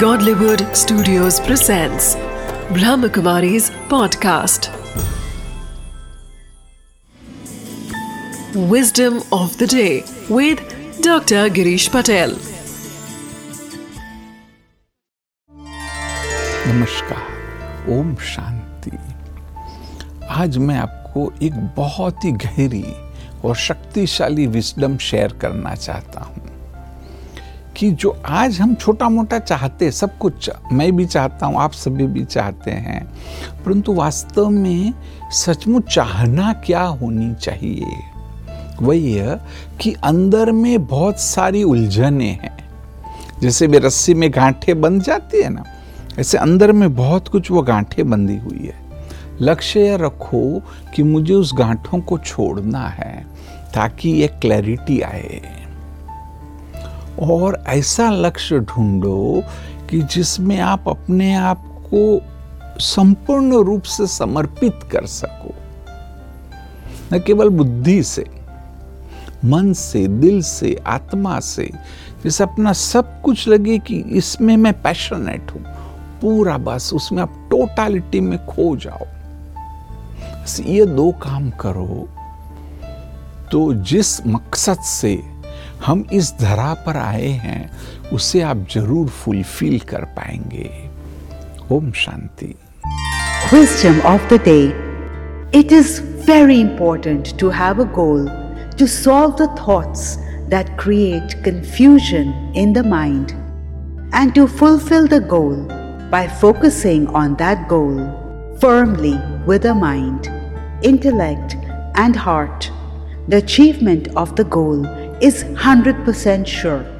Godlywood Studios presents Brahmakumari's podcast. Wisdom of the day with Dr. Girish Patel. नमस्कार ओम शांति आज मैं आपको एक बहुत ही गहरी और शक्तिशाली विस्डम शेयर करना चाहता हूँ कि जो आज हम छोटा मोटा चाहते सब कुछ मैं भी चाहता हूँ, आप सभी भी चाहते हैं, परंतु वास्तव में सचमुच चाहना क्या होनी चाहिए? वही है कि अंदर में बहुत सारी उलझने हैं। जैसे भी रस्सी में गांठे बंध जाती है ना, ऐसे अंदर में बहुत कुछ वो गांठे बंधी हुई है। लक्ष्य रखो कि मुझे उस गांठों को छोड़ना है, ताकि ये क्लैरिटी आए। और ऐसा लक्ष्य ढूंढो कि जिसमें आप अपने आप को संपूर्ण रूप से समर्पित कर सको। न केवल बुद्धि से, मन से, दिल से, आत्मा से, जैसे अपना सब कुछ लगे कि इसमें मैं पैशनेट हूँ, पूरा बस उसमें आप टोटालिटी में खो जाओ। ये दो काम करो तो जिस मकसद से हम इस धरा पर आए हैं उसे आप जरूर फुलफिल कर पाएंगे Om Shanti Wisdom of the day. It is very important to have a goal to solve the thoughts that create confusion in the mind and to fulfill the goal by focusing on that goal firmly with the mind, intellect, and heart. The achievement of the goal is 100% sure.